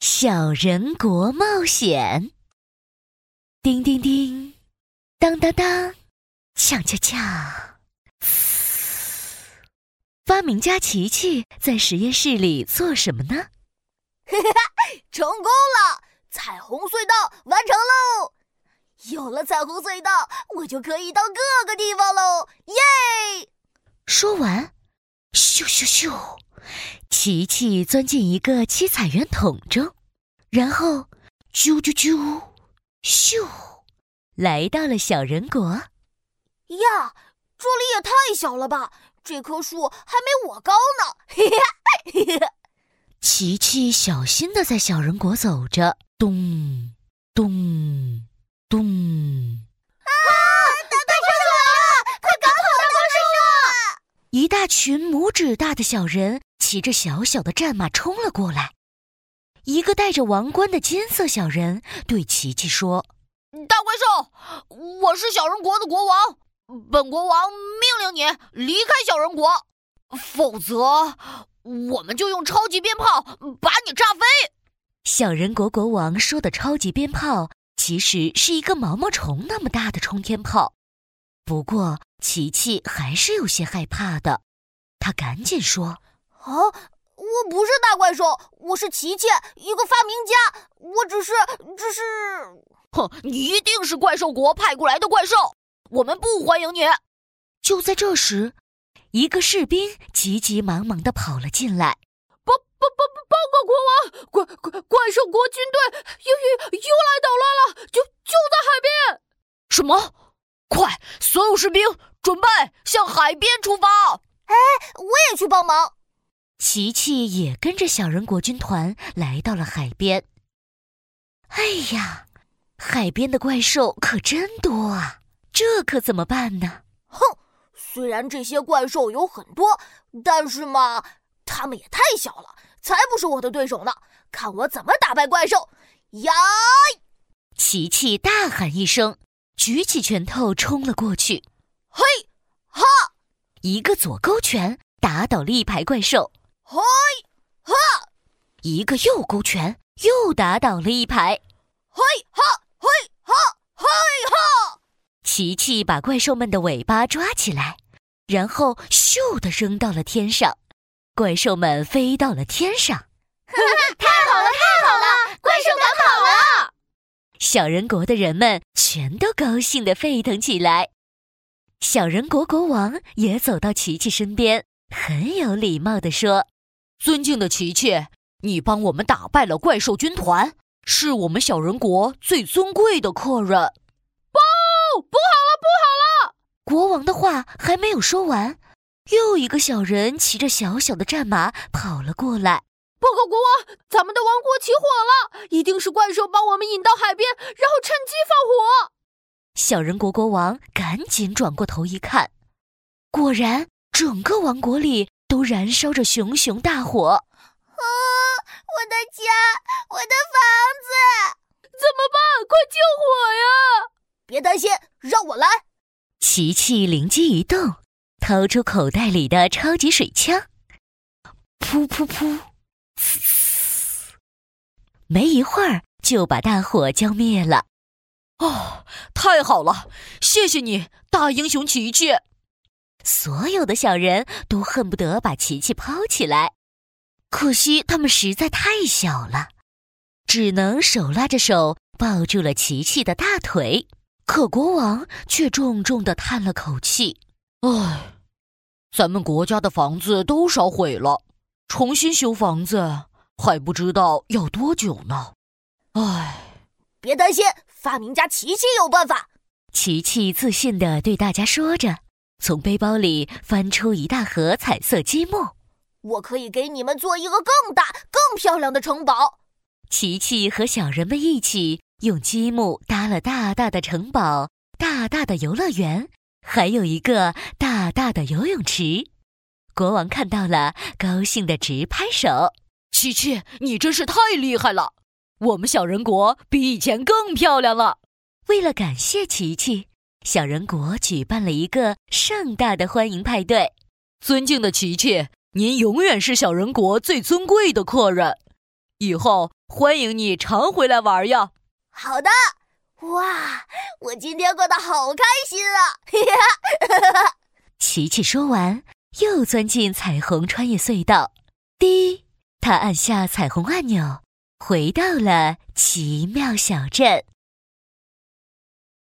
小人国冒险。叮叮叮，当当当，锵锵锵。发明家琪琪在实验室里做什么呢？哈哈，成功了！彩虹隧道完成喽！有了彩虹隧道，我就可以到各个地方喽！耶！说完，咻咻咻，琪琪钻进一个七彩圆筒中，然后啾啾啾，咻，来到了小人国。呀，这里也太小了吧！这棵树还没我高呢，嘿嘿嘿嘿。琪琪小心的在小人国走着，咚咚咚。啊！大怪兽来了！快赶跑大怪兽！一群拇指大的小人骑着小小的战马冲了过来。一个戴着王冠的金色小人对琪琪说：“大怪兽，我是小人国的国王。”本国王命令你离开小人国，否则我们就用超级鞭炮把你炸飞。小人国国王说的超级鞭炮，其实是一个毛毛虫那么大的冲天炮。不过琪琪还是有些害怕的，他赶紧说：“啊，我不是大怪兽，我是琪琪，一个发明家。我只是，只是……哼，你一定是怪兽国派过来的怪兽。”我们不欢迎你！就在这时，一个士兵急急忙忙的跑了进来。报报报报告国王，怪怪怪兽国军队又又又来捣乱了，就就在海边。什么？快，所有士兵准备向海边出发！哎，我也去帮忙。琪琪也跟着小人国军团来到了海边。哎呀，海边的怪兽可真多啊！这可怎么办呢？哼，虽然这些怪兽有很多，但是嘛，他们也太小了，才不是我的对手呢！看我怎么打败怪兽！呀！琪琪大喊一声，举起拳头冲了过去。嘿，哈！一个左勾拳打倒了一排怪兽。嘿，哈！一个右勾拳又打倒了一排。嘿，哈！嘿，哈！嘿，哈！琪琪把怪兽们的尾巴抓起来，然后咻的扔到了天上，怪兽们飞到了天上。太好了，太好了，怪兽赶跑了！小人国的人们全都高兴的沸腾起来。小人国国王也走到琪琪身边，很有礼貌地说：“尊敬的琪琪，你帮我们打败了怪兽军团，是我们小人国最尊贵的客人。”不好了，不好了！国王的话还没有说完，又一个小人骑着小小的战马跑了过来。报告国王，咱们的王国起火了，一定是怪兽把我们引到海边，然后趁机放火。小人国国王赶紧转过头一看，果然整个王国里都燃烧着熊熊大火。啊！我的家，我的房子，怎么办？快救火呀！别担心，让我来。琪琪灵机一动，掏出口袋里的超级水枪，噗噗噗，呲呲，没一会儿就把大火浇灭了。哦，太好了！谢谢你，大英雄琪琪。所有的小人都恨不得把琪琪抛起来，可惜他们实在太小了，只能手拉着手抱住了琪琪的大腿。可国王却重重的叹了口气：“唉，咱们国家的房子都烧毁了，重新修房子还不知道要多久呢。”唉，别担心，发明家琪琪有办法。琪琪自信的对大家说着，从背包里翻出一大盒彩色积木：“我可以给你们做一个更大、更漂亮的城堡。”琪琪和小人们一起。用积木搭了大大的城堡、大大的游乐园，还有一个大大的游泳池。国王看到了，高兴的直拍手：“琪琪，你真是太厉害了！我们小人国比以前更漂亮了。为了感谢琪琪，小人国举办了一个盛大的欢迎派对。尊敬的琪琪，您永远是小人国最尊贵的客人。以后欢迎你常回来玩呀。好的。哇，我今天过得好开心啊，嘿嘿。琪琪说完，又钻进彩虹穿越隧道。滴，他按下彩虹按钮。回到了奇妙小镇。